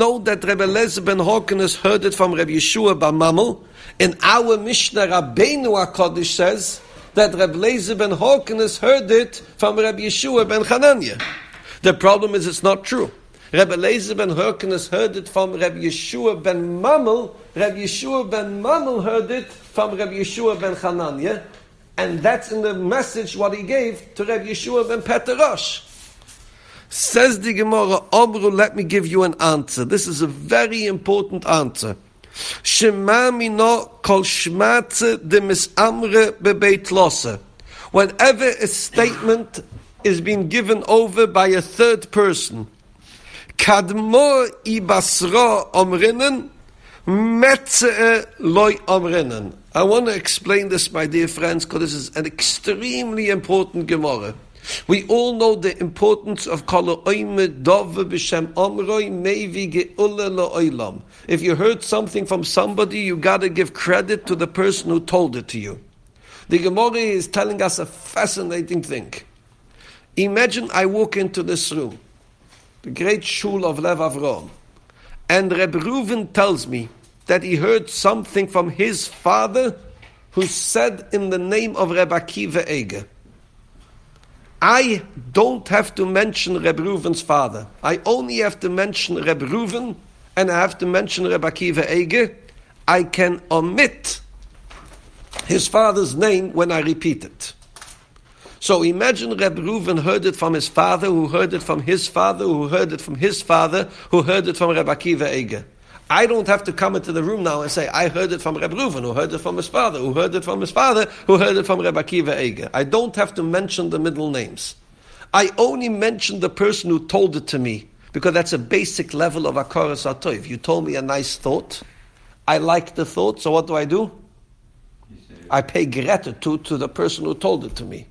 know that Rebbe Lezer ben Horkenes heard it from Rebbe Yeshua bar Mamel. In our Mishnah, Rabbeinu HaKodesh says that Rebbe Lezer ben Horkenes heard it from Rebbe Yeshua ben Chananya. The problem is it's not true. Rebbe Lezer ben Horkenes heard it from Rebbe Yeshua ben Mamel. Rebbe Yeshua ben Mamel heard it from Rebbe Yeshua ben Chananya. And that's in the message what he gave to Rebbe Yeshua ben Peterosh. Says the Gemara, Omru, let me give you an answer. This is a very important answer. Shema mino kol shmatze de misamre bebeit losse. Whenever a statement is being given over by a third person, kadmo ibasra omrinnen, metze loy omrinnen. I want to explain this, my dear friends, because this is an extremely important Gemara. We all know the importance of kol oime dove b'shem omroi mevi. If you heard something from somebody, you got to give credit to the person who told it to you. The Gemara is telling us a fascinating thing. Imagine I walk into this room, the great shul of Lev Avrom, and Reb Reuven tells me that he heard something from his father who said in the name of Reb Akiva Eger. I don't have to mention Reb Reuven's father. I only have to mention Reb Reuven and I have to mention Reb Akiva Eger. I can omit his father's name when I repeat it. So imagine Reb Reuven heard it from his father, who heard it from his father, who heard it from his father, who heard it from Reb Akiva Eger. I don't have to come into the room now and say, I heard it from Reb Reuven, who heard it from his father, who heard it from his father, who heard it from Reb Akiva Eger. I don't have to mention the middle names. I only mention the person who told it to me, because that's a basic level of Akaras Atoiv. You told me a nice thought. I like the thought, so what do I do? I pay gratitude to the person who told it to me.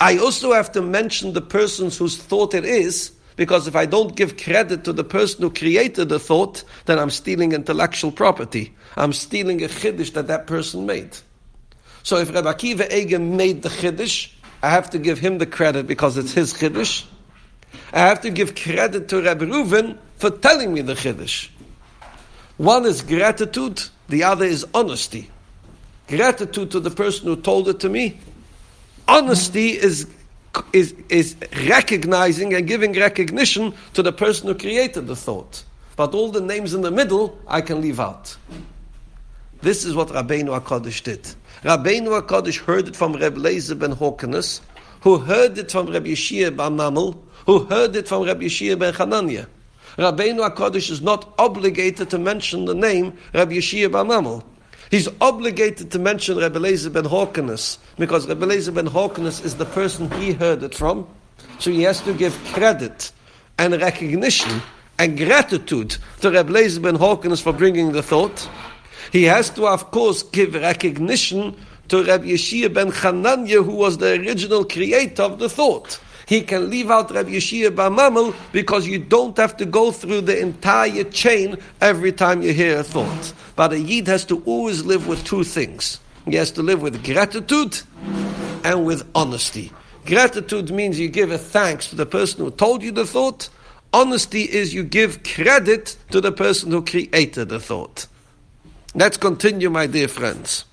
I also have to mention the persons whose thought it is, because if I don't give credit to the person who created the thought, then I'm stealing intellectual property. I'm stealing a chiddush that that person made. So if Rabbi Akiva Eger made the chiddush, I have to give him the credit because it's his chiddush. I have to give credit to Rabbi Reuven for telling me the chiddush. One is gratitude, the other is honesty. Gratitude to the person who told it to me. Honesty is is, is recognizing and giving recognition to the person who created the thought. But all the names in the middle, I can leave out. This is what Rabbeinu HaKadosh did. Rabbeinu HaKadosh heard it from Reb Lezer ben Horkenes, who heard it from Reb Yeshia ben Mamel, who heard it from Reb Yeshia ben Hanania. Rabbeinu HaKadosh is not obligated to mention the name Reb Yeshia ben Mamel. He's obligated to mention Rebbe Lezer ben Horkenes because Rebbe Lezer ben Horkenes is the person he heard it from. So he has to give credit and recognition and gratitude to Rebbe Lezer ben Horkenes for bringing the thought. He has to, of course, give recognition to Rebbe Yeshia ben Chananya, who was the original creator of the thought he can leave out Rabbi Yeshia Bamamel because you don't have to go through the entire chain every time you hear a thought. But a Yid has to always live with two things. He has to live with gratitude and with honesty. Gratitude means you give a thanks to the person who told you the thought. Honesty is you give credit to the person who created the thought. Let's continue, my dear friends.